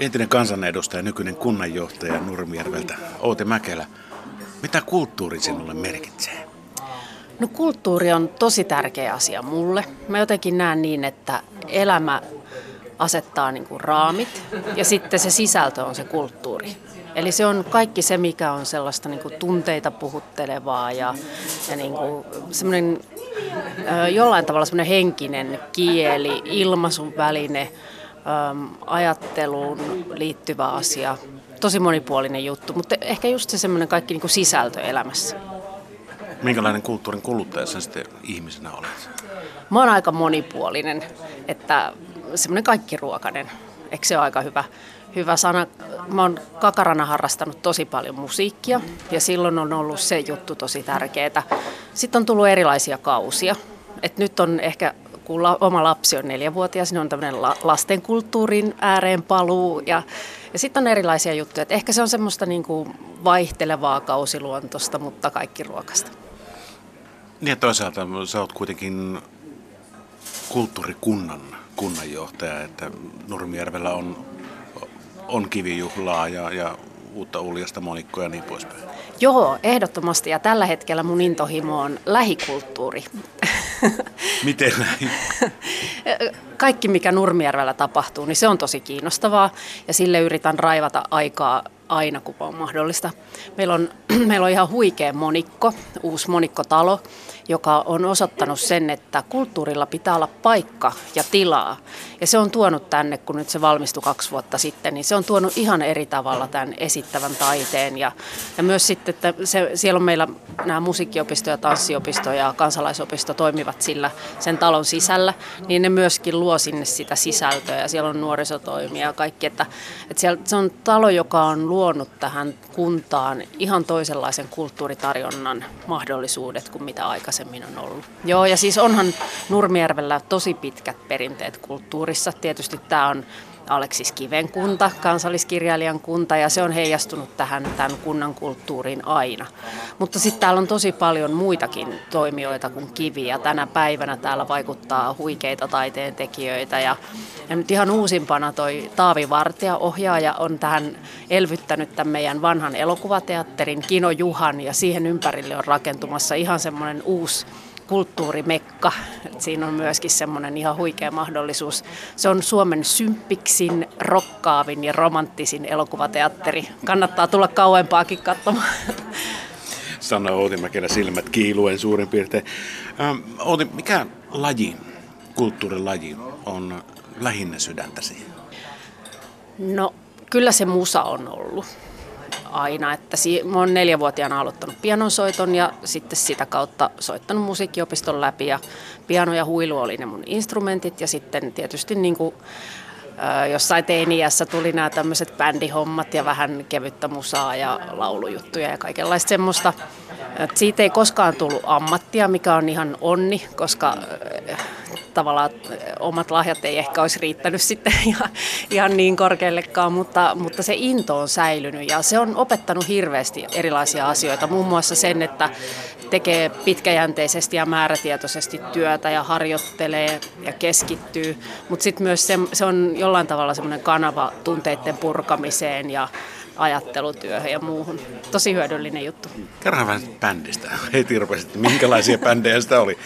Entinen kansanedustaja, nykyinen kunnanjohtaja Nurmijärveltä, Outi Mäkelä. Mitä kulttuuri sinulle merkitsee? No kulttuuri on tosi tärkeä asia mulle. Mä jotenkin näen niin, että elämä asettaa niin kuin raamit ja sitten se sisältö on se kulttuuri. Eli se on kaikki se, mikä on sellaista niin kuin tunteita puhuttelevaa ja, ja niin kuin semmoinen, jollain tavalla semmoinen henkinen kieli, ilmaisun väline, ajatteluun liittyvä asia. Tosi monipuolinen juttu, mutta ehkä just se semmoinen kaikki niin kuin sisältö elämässä. Minkälainen kulttuurin kuluttaja sä sitten ihmisenä olet? Mä oon aika monipuolinen, että semmoinen kaikkiruokainen. Eikö se ole aika hyvä, hyvä sana? Mä oon kakarana harrastanut tosi paljon musiikkia ja silloin on ollut se juttu tosi tärkeää. Sitten on tullut erilaisia kausia. Et nyt on ehkä kun la, oma lapsi on neljävuotias, niin on tämmöinen la, lastenkulttuurin ääreen paluu ja, ja sitten on erilaisia juttuja. Et ehkä se on semmoista niin kuin vaihtelevaa kausiluontosta, mutta kaikki ruokasta. Niin ja toisaalta sä oot kuitenkin kulttuurikunnan kunnanjohtaja, että Nurmijärvellä on, on kivijuhlaa ja, ja uutta uljasta monikkoa ja niin poispäin. Joo, ehdottomasti. Ja tällä hetkellä mun intohimo on lähikulttuuri. Miten näin? Kaikki, mikä Nurmijärvellä tapahtuu, niin se on tosi kiinnostavaa. Ja sille yritän raivata aikaa aina, kun on mahdollista. Meillä on, meillä on ihan huikea monikko, uusi monikkotalo, joka on osoittanut sen, että kulttuurilla pitää olla paikka ja tilaa. Ja se on tuonut tänne, kun nyt se valmistui kaksi vuotta sitten, niin se on tuonut ihan eri tavalla tämän esittävän taiteen. Ja, ja myös sitten, että se, siellä on meillä nämä musiikkiopisto ja tanssiopisto ja kansalaisopisto toimivat sillä sen talon sisällä, niin ne myöskin luo sinne sitä sisältöä ja siellä on nuorisotoimia ja kaikki. Että, että siellä, se on talo, joka on luonut tähän kuntaan ihan toisenlaisen kulttuuritarjonnan mahdollisuudet kuin mitä aikaisemmin on ollut. Joo, ja siis onhan Nurmijärvellä tosi pitkät perinteet kulttuurissa. Tietysti tämä on Aleksis Kiven kunta, kansalliskirjailijan kunta, ja se on heijastunut tähän tämän kunnan kulttuuriin aina. Mutta sitten täällä on tosi paljon muitakin toimijoita kuin Kivi, ja tänä päivänä täällä vaikuttaa huikeita taiteen tekijöitä. Ja, ja nyt ihan uusimpana toi Taavi Vartija, ohjaaja, on tähän elvyttänyt tämän meidän vanhan elokuvateatterin Kino Juhan, ja siihen ympärille on rakentumassa ihan semmoinen uusi kulttuurimekka. Et siinä on myöskin semmoinen ihan huikea mahdollisuus. Se on Suomen symppiksin, rokkaavin ja romanttisin elokuvateatteri. Kannattaa tulla kauempaakin katsomaan. Sanoi Outi silmät kiiluen suurin piirtein. Ähm, Outi, mikä laji, kulttuurilaji on lähinnä sydäntäsi? No, kyllä se musa on ollut aina. Että si- mä oon neljävuotiaana aloittanut pianonsoiton ja sitten sitä kautta soittanut musiikkiopiston läpi. Ja piano ja huilu oli ne mun instrumentit ja sitten tietysti niin kuin, jossain teiniässä tuli nämä tämmöiset bändihommat ja vähän kevyttä musaa ja laulujuttuja ja kaikenlaista semmoista. Et siitä ei koskaan tullut ammattia, mikä on ihan onni, koska tavallaan omat lahjat ei ehkä olisi riittänyt sitten ihan, ihan niin korkeallekaan, mutta, mutta se into on säilynyt ja se on opettanut hirveästi erilaisia asioita. Muun muassa sen, että tekee pitkäjänteisesti ja määrätietoisesti työtä ja harjoittelee ja keskittyy, mutta sitten myös se, se on jollain tavalla semmoinen kanava tunteiden purkamiseen ja ajattelutyöhön ja muuhun. Tosi hyödyllinen juttu. Kerran vähän bändistä. Heti rupesit, minkälaisia bändejä sitä oli?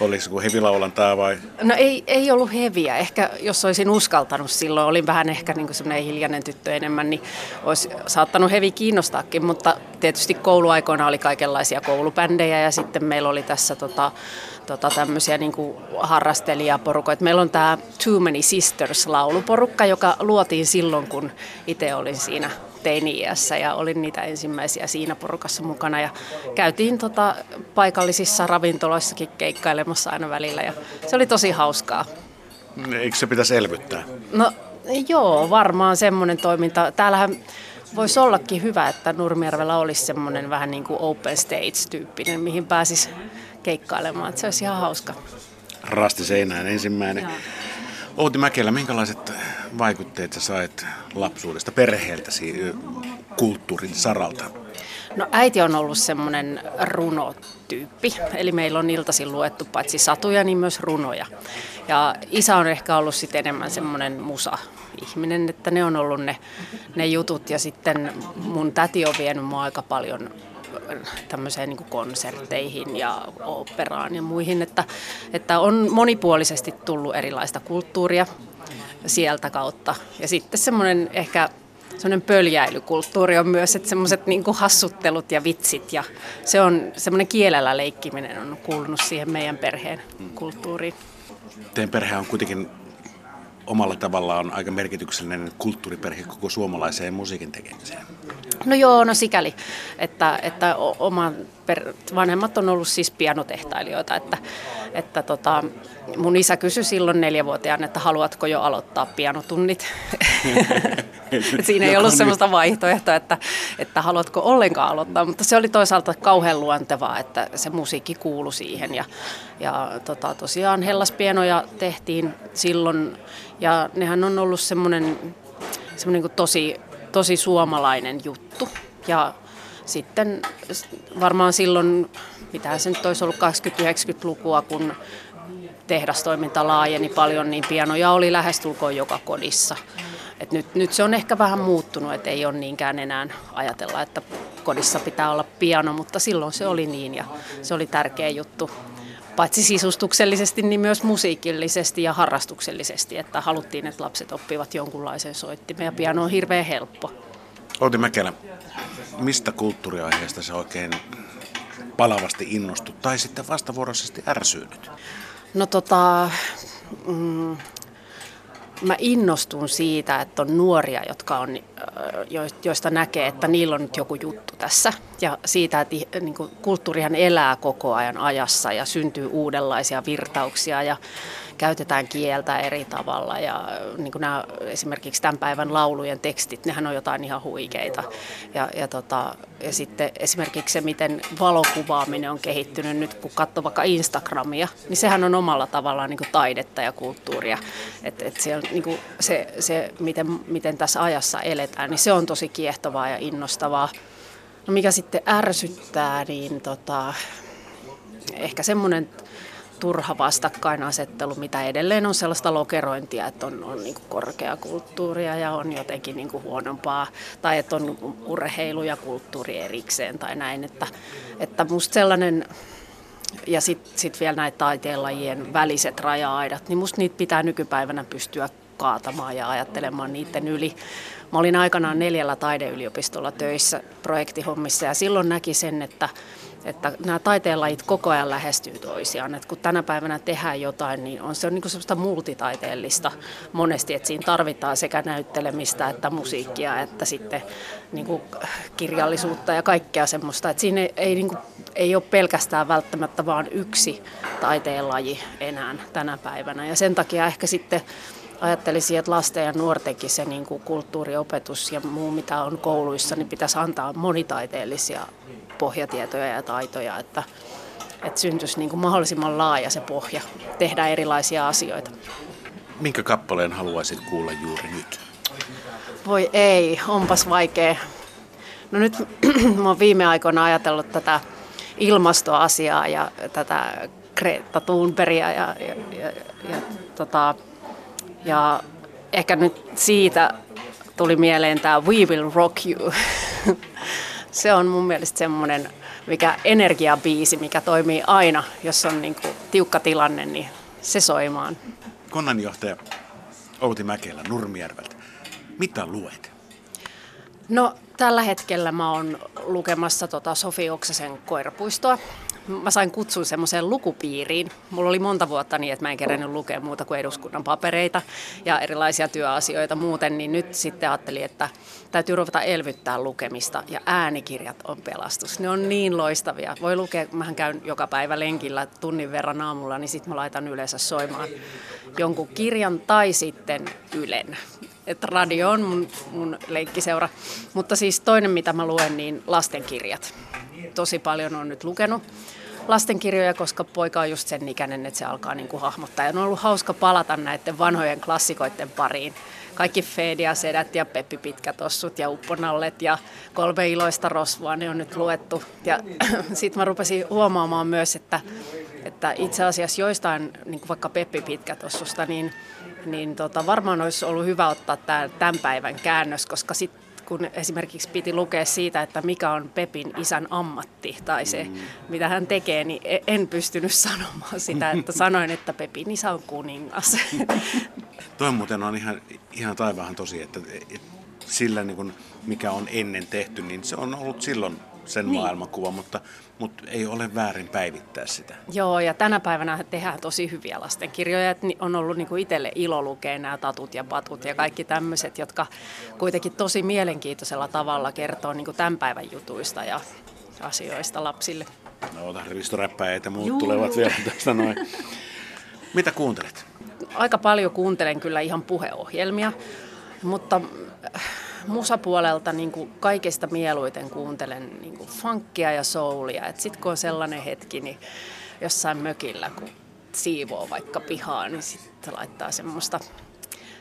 Oliko se hevilaulantaa vai? No ei, ei ollut heviä. Ehkä jos olisin uskaltanut silloin, olin vähän ehkä niin semmoinen hiljainen tyttö enemmän, niin olisi saattanut hevi kiinnostaakin, mutta tietysti kouluaikoina oli kaikenlaisia koulubändejä ja sitten meillä oli tässä tota, tota, tämmöisiä niin harrastelijaporukoita. Meillä on tämä Too Many Sisters lauluporukka, joka luotiin silloin, kun itse olin siinä teini-iässä ja olin niitä ensimmäisiä siinä porukassa mukana ja käytiin tota paikallisissa ravintoloissakin keikkailemassa aina välillä ja se oli tosi hauskaa. Eikö se pitäisi elvyttää? No joo, varmaan semmoinen toiminta. Täällähän voisi ollakin hyvä, että Nurmijärvellä olisi semmoinen vähän niin kuin open stage-tyyppinen, mihin pääsisi keikkailemaan. Että se olisi ihan hauska. Rasti seinään ensimmäinen. Joo. Outi Mäkelä, minkälaiset vaikutteet sä sait lapsuudesta perheeltäsi kulttuurin saralta? No äiti on ollut semmoinen runotyyppi, eli meillä on iltaisin luettu paitsi satuja, niin myös runoja. Ja isä on ehkä ollut sitten enemmän semmoinen musa ihminen, että ne on ollut ne, ne jutut. Ja sitten mun täti on vienyt mua aika paljon tämmöiseen niin konsertteihin ja operaan ja muihin, että, että on monipuolisesti tullut erilaista kulttuuria sieltä kautta. Ja sitten semmoinen ehkä semmoinen pöljäilykulttuuri on myös, että semmoiset niin hassuttelut ja vitsit ja se on semmoinen kielellä leikkiminen on kuulunut siihen meidän perheen kulttuuriin. Teidän perhe on kuitenkin omalla tavallaan aika merkityksellinen kulttuuriperhe koko suomalaiseen musiikin tekemiseen. No joo, no sikäli, että, että oma per, vanhemmat on ollut siis pianotehtailijoita, että, että tota, mun isä kysyi silloin neljävuotiaan, että haluatko jo aloittaa pianotunnit. siinä ei ollut sellaista vaihtoehtoa, että, että haluatko ollenkaan aloittaa, mutta se oli toisaalta kauhean luontevaa, että se musiikki kuului siihen. Ja, ja tota, tosiaan Hellaspienoja tehtiin silloin ja nehän on ollut semmoinen, semmoinen tosi, tosi suomalainen juttu. Ja sitten varmaan silloin, mitä se nyt olisi ollut 80-90-lukua, kun tehdastoiminta laajeni paljon, niin pianoja oli lähestulkoon joka kodissa. Et nyt, nyt se on ehkä vähän muuttunut, että ei ole niinkään enää ajatella, että kodissa pitää olla piano, mutta silloin se oli niin ja se oli tärkeä juttu paitsi sisustuksellisesti, niin myös musiikillisesti ja harrastuksellisesti, että haluttiin, että lapset oppivat jonkunlaisen soittimen ja piano on hirveän helppo. Outi Mäkelä, mistä kulttuuriaiheesta se oikein palavasti innostut tai sitten vastavuoroisesti ärsyynyt? No tota, mm, mä innostun siitä, että on nuoria, jotka on, joista näkee, että niillä on nyt joku juttu tässä. Ja siitä, että niin kuin, kulttuurihan elää koko ajan ajassa ja syntyy uudenlaisia virtauksia ja käytetään kieltä eri tavalla ja niin kuin nämä, esimerkiksi tämän päivän laulujen tekstit, nehän on jotain ihan huikeita. Ja, ja, tota, ja sitten esimerkiksi se, miten valokuvaaminen on kehittynyt nyt, kun katsoo vaikka Instagramia, niin sehän on omalla tavallaan niin kuin taidetta ja kulttuuria. Et, et siellä, niin kuin se, se miten, miten tässä ajassa eletään, niin se on tosi kiehtovaa ja innostavaa. No mikä sitten ärsyttää, niin tota, ehkä semmoinen turha vastakkainasettelu, mitä edelleen on sellaista lokerointia, että on, on niin korkeakulttuuria ja on jotenkin niin huonompaa, tai että on urheilu ja kulttuuri erikseen tai näin. Että, että musta sellainen, ja sitten sit vielä näitä taiteenlajien väliset raja-aidat, niin musta niitä pitää nykypäivänä pystyä kaatamaan ja ajattelemaan niiden yli. Mä olin aikanaan neljällä taideyliopistolla töissä projektihommissa ja silloin näki sen, että että nämä taiteenlajit koko ajan lähestyy toisiaan. Että kun tänä päivänä tehdään jotain, niin on se on niin sellaista multitaiteellista monesti, että siinä tarvitaan sekä näyttelemistä että musiikkia, että sitten niin kuin kirjallisuutta ja kaikkea semmoista. Että siinä ei, ei, niin kuin, ei ole pelkästään välttämättä vain yksi taiteenlaji enää tänä päivänä. Ja sen takia ehkä sitten ajattelisin, että lasten ja nuortenkin se niin kuin kulttuuriopetus ja muu, mitä on kouluissa, niin pitäisi antaa monitaiteellisia pohjatietoja ja taitoja, että, että syntyisi niin kuin mahdollisimman laaja se pohja tehdä erilaisia asioita. Minkä kappaleen haluaisit kuulla juuri nyt? Voi ei, onpas vaikea. No nyt mä oon viime aikoina ajatellut tätä ilmastoasiaa ja tätä Greta Thunbergia ja, ja, ja, ja, tota, ja ehkä nyt siitä tuli mieleen tämä We Will Rock You. se on mun mielestä semmoinen mikä energiabiisi, mikä toimii aina, jos on niin kuin tiukka tilanne, niin se soimaan. Konnanjohtaja Outi Mäkelä Nurmijärveltä. Mitä luet? No tällä hetkellä mä oon lukemassa tota Sofi Oksasen koirapuistoa mä sain kutsun semmoiseen lukupiiriin. Mulla oli monta vuotta niin, että mä en kerännyt lukea muuta kuin eduskunnan papereita ja erilaisia työasioita muuten, niin nyt sitten ajattelin, että täytyy ruveta elvyttää lukemista ja äänikirjat on pelastus. Ne on niin loistavia. Voi lukea, mähän käyn joka päivä lenkillä tunnin verran aamulla, niin sitten mä laitan yleensä soimaan jonkun kirjan tai sitten Ylen. Et radio on mun, mun leikkiseura. Mutta siis toinen, mitä mä luen, niin lastenkirjat tosi paljon on nyt lukenut lastenkirjoja, koska poika on just sen ikäinen, että se alkaa niin kuin hahmottaa. Ja on ollut hauska palata näiden vanhojen klassikoiden pariin. Kaikki Fedia, Sedät ja Peppi Pitkätossut ja Upponallet ja Kolme iloista rosvoa, ne on nyt luettu. Ja sitten mä rupesin huomaamaan myös, että, että itse asiassa joistain, niin kuin vaikka Peppi Pitkätossusta, niin niin tota, varmaan olisi ollut hyvä ottaa tämä, tämän päivän käännös, koska sit, kun esimerkiksi piti lukea siitä, että mikä on Pepin isän ammatti tai se, mm. mitä hän tekee, niin e- en pystynyt sanomaan sitä, että sanoin, että Pepin isä on kuningas. Toi muuten on ihan, ihan taivaahan tosi, että, että sillä niin kuin, mikä on ennen tehty, niin se on ollut silloin sen niin. maailmankuva, mutta, mutta ei ole väärin päivittää sitä. Joo, ja tänä päivänä tehdään tosi hyviä lastenkirjoja. Että on ollut niin kuin itselle ilo lukea nämä tatut ja patut ja kaikki tämmöiset, jotka kuitenkin tosi mielenkiintoisella tavalla kertoo niin kuin tämän päivän jutuista ja asioista lapsille. No ota Risto Räppäjät ja muut Juu. tulevat vielä tästä noin. Mitä kuuntelet? Aika paljon kuuntelen kyllä ihan puheohjelmia, mutta musapuolelta niin kuin kaikesta mieluiten kuuntelen niin kuin funkia ja soulia. Sitten kun on sellainen hetki, niin jossain mökillä, kun siivoo vaikka pihaa, niin sitten laittaa semmoista,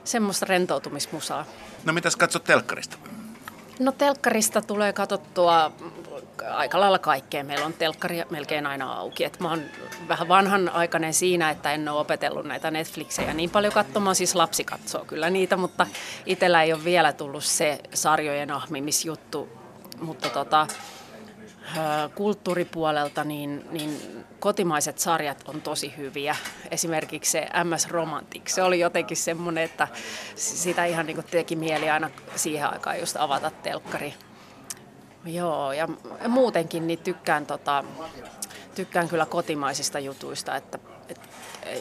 semmoista rentoutumismusaa. No mitäs katsot telkkarista? No telkkarista tulee katsottua aika lailla kaikkea. Meillä on telkkari melkein aina auki. Et mä oon vähän vanhan aikainen siinä, että en ole opetellut näitä Netflixejä niin paljon katsomaan. Siis lapsi katsoo kyllä niitä, mutta itsellä ei ole vielä tullut se sarjojen ahmimisjuttu. Mutta tota, kulttuuripuolelta niin, niin kotimaiset sarjat on tosi hyviä. Esimerkiksi se MS Romantic, se oli jotenkin semmoinen, että sitä ihan niin teki mieli aina siihen aikaan just avata telkkari. Joo, ja muutenkin niin tykkään, tota, tykkään kyllä kotimaisista jutuista, että, et,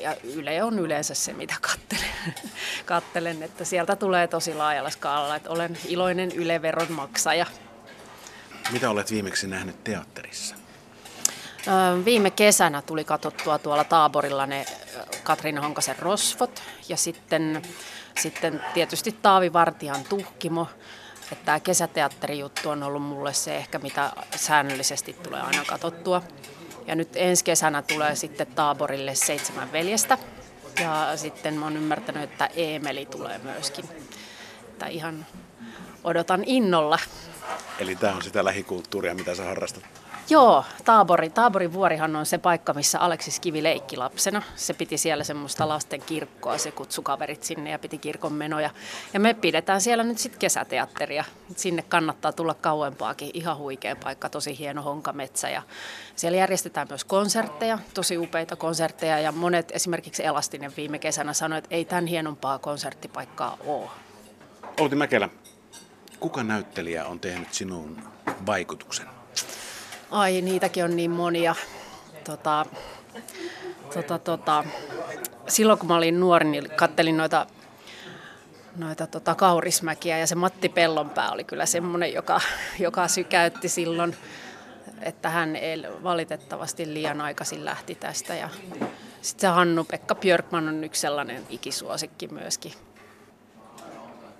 ja Yle on yleensä se, mitä kattelen, kattelen, että sieltä tulee tosi laajalla skaalalla, että olen iloinen Yle-veron maksaja. Mitä olet viimeksi nähnyt teatterissa? Viime kesänä tuli katsottua tuolla Taaborilla ne Katriina Honkasen rosvot ja sitten, sitten tietysti Taavi Vartian tuhkimo. Että tämä kesäteatterijuttu on ollut mulle se ehkä, mitä säännöllisesti tulee aina katsottua. Ja nyt ensi kesänä tulee sitten Taaborille seitsemän veljestä. Ja sitten mä oon ymmärtänyt, että Eemeli tulee myöskin. Että ihan odotan innolla. Eli tämä on sitä lähikulttuuria, mitä sä harrastat? Joo, Taabori. Taaborin vuorihan on se paikka, missä Aleksis Kivi leikki lapsena. Se piti siellä semmoista lasten kirkkoa, se kutsui kaverit sinne ja piti kirkon menoja. Ja me pidetään siellä nyt sitten kesäteatteria. Sinne kannattaa tulla kauempaakin. Ihan huikea paikka, tosi hieno honkametsä. Ja siellä järjestetään myös konsertteja, tosi upeita konsertteja. Ja monet, esimerkiksi Elastinen viime kesänä sanoi, että ei tämän hienompaa konserttipaikkaa ole. Outi Mäkelä, kuka näyttelijä on tehnyt sinun vaikutuksen? Ai, niitäkin on niin monia. Tota, tota, tota. Silloin kun mä olin nuori, niin kattelin noita, noita tota, kaurismäkiä ja se Matti Pellonpää oli kyllä semmoinen, joka, joka sykäytti silloin, että hän ei valitettavasti liian aikaisin lähti tästä. Ja sitten se Hannu-Pekka Björkman on yksi sellainen ikisuosikki myöskin.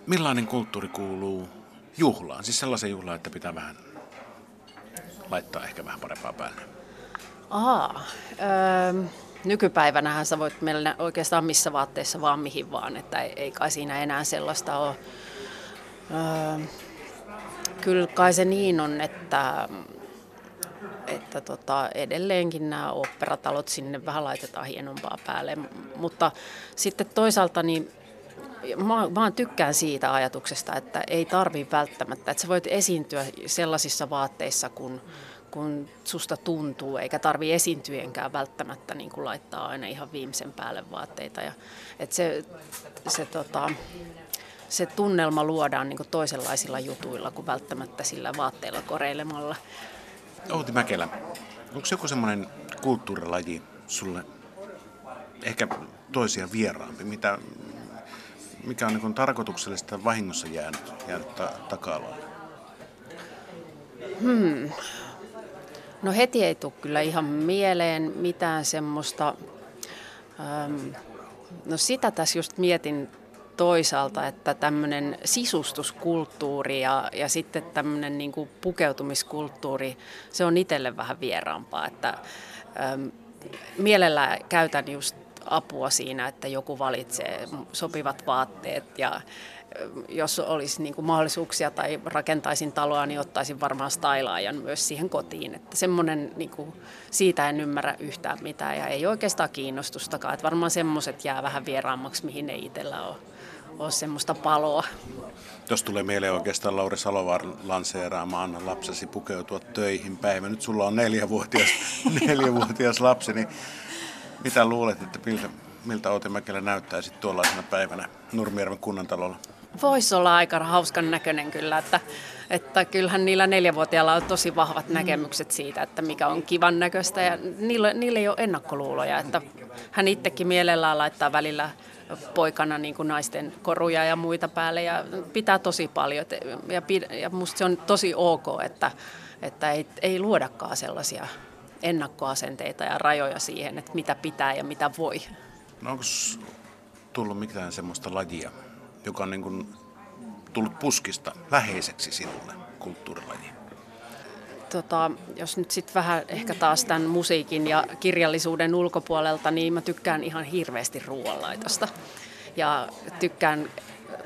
Millainen kulttuuri kuuluu juhlaan? Siis sellaisen juhlaan, että pitää vähän laittaa ehkä vähän parempaa päälle? Aa, öö, nykypäivänähän sä voit mennä oikeastaan missä vaatteissa vaan mihin vaan, että ei, ei kai siinä enää sellaista ole. Öö, kyllä kai se niin on, että, että tota, edelleenkin nämä operatalot sinne vähän laitetaan hienompaa päälle, mutta sitten toisaalta niin mä, mä tykkään siitä ajatuksesta, että ei tarvi välttämättä, että sä voit esiintyä sellaisissa vaatteissa, kun, kun susta tuntuu, eikä tarvi esiintyenkään välttämättä niin kuin laittaa aina ihan viimeisen päälle vaatteita. Ja, että se, se, tota, se tunnelma luodaan niin kuin toisenlaisilla jutuilla kuin välttämättä sillä vaatteilla koreilemalla. Outi Mäkelä, onko joku semmoinen kulttuurilaji sulle ehkä toisia vieraampi, mitä, mikä on niin tarkoituksellista vahingossa jäänyt, jäänyt ta- taka-alalle? Hmm. No heti ei tule kyllä ihan mieleen mitään semmoista. Ähm, no sitä tässä just mietin toisaalta, että tämmöinen sisustuskulttuuri ja, ja sitten tämmöinen niin kuin pukeutumiskulttuuri, se on itselle vähän vieraampaa. Että, ähm, mielellään käytän just apua siinä, että joku valitsee sopivat vaatteet ja jos olisi niin kuin mahdollisuuksia tai rakentaisin taloa, niin ottaisin varmaan stylaajan myös siihen kotiin. Että semmoinen, niin kuin, siitä en ymmärrä yhtään mitään ja ei oikeastaan kiinnostustakaan. Että varmaan semmoiset jää vähän vieraammaksi, mihin ei itsellä ole, ole semmoista paloa. Jos tulee mieleen oikeastaan Lauri Salovaar lanseeraama Anna lapsesi pukeutua töihin päivä. Nyt sulla on neljävuotias, neljävuotias lapsi, niin mitä luulet, että miltä, miltä Outi Mäkelä näyttäisi tuollaisena päivänä Nurmijärven kunnantalolla? Voisi olla aika hauskan näköinen kyllä, että, että kyllähän niillä neljävuotiailla on tosi vahvat mm. näkemykset siitä, että mikä on kivan näköistä ja niillä, niillä ei ole ennakkoluuloja, että hän itsekin mielellään laittaa välillä poikana niin kuin naisten koruja ja muita päälle ja pitää tosi paljon. Ja, ja musta se on tosi ok, että, että ei, ei luodakaan sellaisia ennakkoasenteita ja rajoja siihen, että mitä pitää ja mitä voi. No onko tullut mitään semmoista lajia, joka on niin kuin tullut puskista läheiseksi sinulle, kulttuurilaji? Tota, jos nyt sitten vähän ehkä taas tämän musiikin ja kirjallisuuden ulkopuolelta, niin mä tykkään ihan hirveästi ruoanlaitosta. Ja tykkään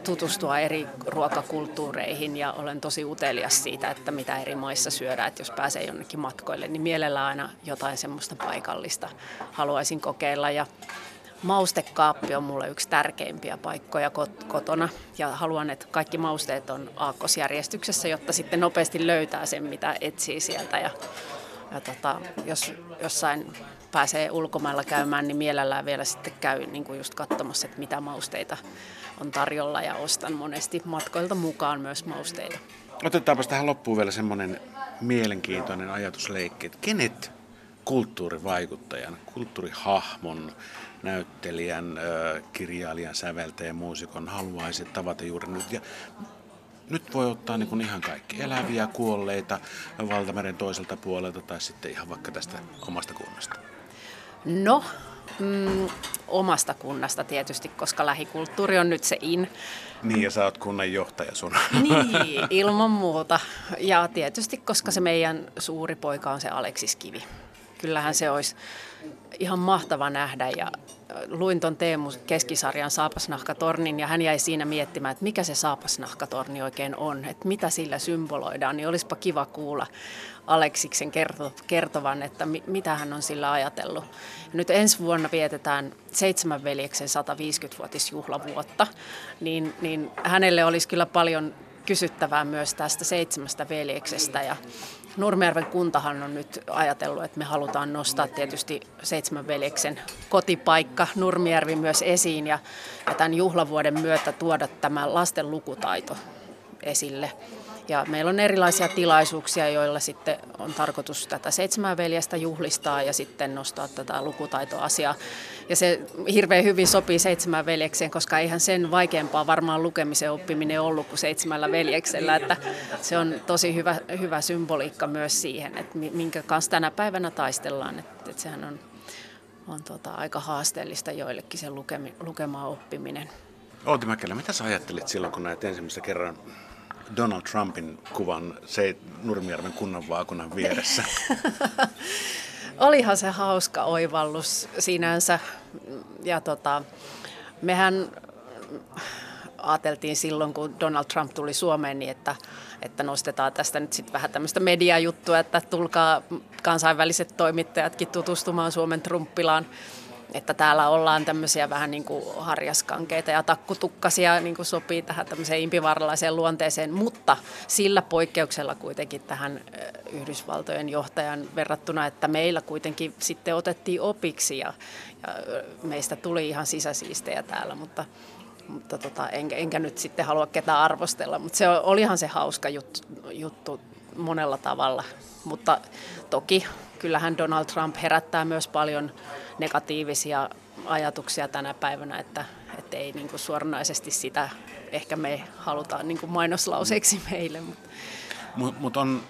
tutustua eri ruokakulttuureihin ja olen tosi utelias siitä, että mitä eri maissa syödään. Että jos pääsee jonnekin matkoille, niin mielellään aina jotain semmoista paikallista haluaisin kokeilla. Ja maustekaappi on mulle yksi tärkeimpiä paikkoja kotona ja haluan, että kaikki mausteet on aakkosjärjestyksessä, jotta sitten nopeasti löytää sen, mitä etsii sieltä. Ja, ja tota, jos jossain pääsee ulkomailla käymään, niin mielellään vielä sitten käy niin kuin just katsomassa, että mitä mausteita on tarjolla ja ostan monesti matkoilta mukaan myös mausteita. Otetaanpa tähän loppuun vielä semmoinen mielenkiintoinen ajatusleikki, että kenet kulttuurivaikuttajan, kulttuurihahmon, näyttelijän, kirjailijan, säveltäjän, muusikon haluaisi tavata juuri nyt. Ja nyt voi ottaa niin kuin ihan kaikki eläviä, kuolleita valtameren toiselta puolelta tai sitten ihan vaikka tästä omasta kunnasta. No, mm, omasta kunnasta tietysti, koska lähikulttuuri on nyt se in. Niin, ja sä oot kunnan johtaja sun. Niin, ilman muuta. Ja tietysti, koska se meidän suuri poika on se Aleksis Kivi. Kyllähän se olisi ihan mahtava nähdä ja luin tuon Teemu keskisarjan Saapasnahkatornin ja hän jäi siinä miettimään, että mikä se Saapasnahkatorni oikein on, että mitä sillä symboloidaan, niin olisipa kiva kuulla Aleksiksen kertovan, että mitä hän on sillä ajatellut. Nyt ensi vuonna vietetään seitsemän veljeksen 150-vuotisjuhlavuotta, niin, niin hänelle olisi kyllä paljon kysyttävää myös tästä seitsemästä veljeksestä ja Nurmijärven kuntahan on nyt ajatellut, että me halutaan nostaa tietysti seitsemän veljeksen kotipaikka Nurmijärvi myös esiin ja, ja tämän juhlavuoden myötä tuoda tämä lasten lukutaito esille. Ja meillä on erilaisia tilaisuuksia, joilla sitten on tarkoitus tätä seitsemän veljestä juhlistaa ja sitten nostaa tätä lukutaitoasiaa. Ja se hirveän hyvin sopii seitsemän veljekseen, koska eihän sen vaikeampaa varmaan lukemisen oppiminen ollut kuin seitsemällä veljeksellä. Että se on tosi hyvä, hyvä symboliikka myös siihen, että minkä kanssa tänä päivänä taistellaan. Että, että sehän on, on tota, aika haasteellista joillekin se lukemi, lukemaan oppiminen. Outi Mäkelä, mitä sä ajattelit silloin, kun näet ensimmäistä kerran Donald Trumpin kuvan se Nurmijärven kunnan vaakunan vieressä? Olihan se hauska oivallus sinänsä. Ja tota, mehän ajateltiin silloin, kun Donald Trump tuli Suomeen, niin että, että nostetaan tästä nyt sitten vähän tämmöistä mediajuttua, että tulkaa kansainväliset toimittajatkin tutustumaan Suomen Trumppilaan että täällä ollaan tämmöisiä vähän niin kuin harjaskankeita ja takkutukkasia niin kuin sopii tähän tämmöiseen impivarlaiseen luonteeseen, mutta sillä poikkeuksella kuitenkin tähän Yhdysvaltojen johtajan verrattuna, että meillä kuitenkin sitten otettiin opiksi ja, ja meistä tuli ihan sisäsiistejä täällä, mutta mutta tota, enkä, enkä nyt sitten halua ketään arvostella, mutta se olihan se hauska juttu, juttu monella tavalla. Mutta toki kyllähän Donald Trump herättää myös paljon negatiivisia ajatuksia tänä päivänä, että, että ei niin kuin suoranaisesti sitä ehkä me halutaan niin kuin mainoslauseeksi meille. Mutta Mut, mut on,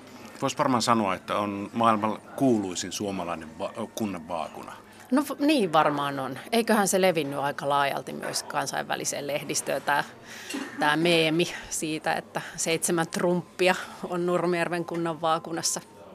voisi varmaan sanoa, että on maailman kuuluisin suomalainen va- kunnan vaakuna. No niin varmaan on. Eiköhän se levinnyt aika laajalti myös kansainväliseen lehdistöön tämä, tämä meemi siitä, että seitsemän trumppia on Nurmijärven kunnan vaakunassa.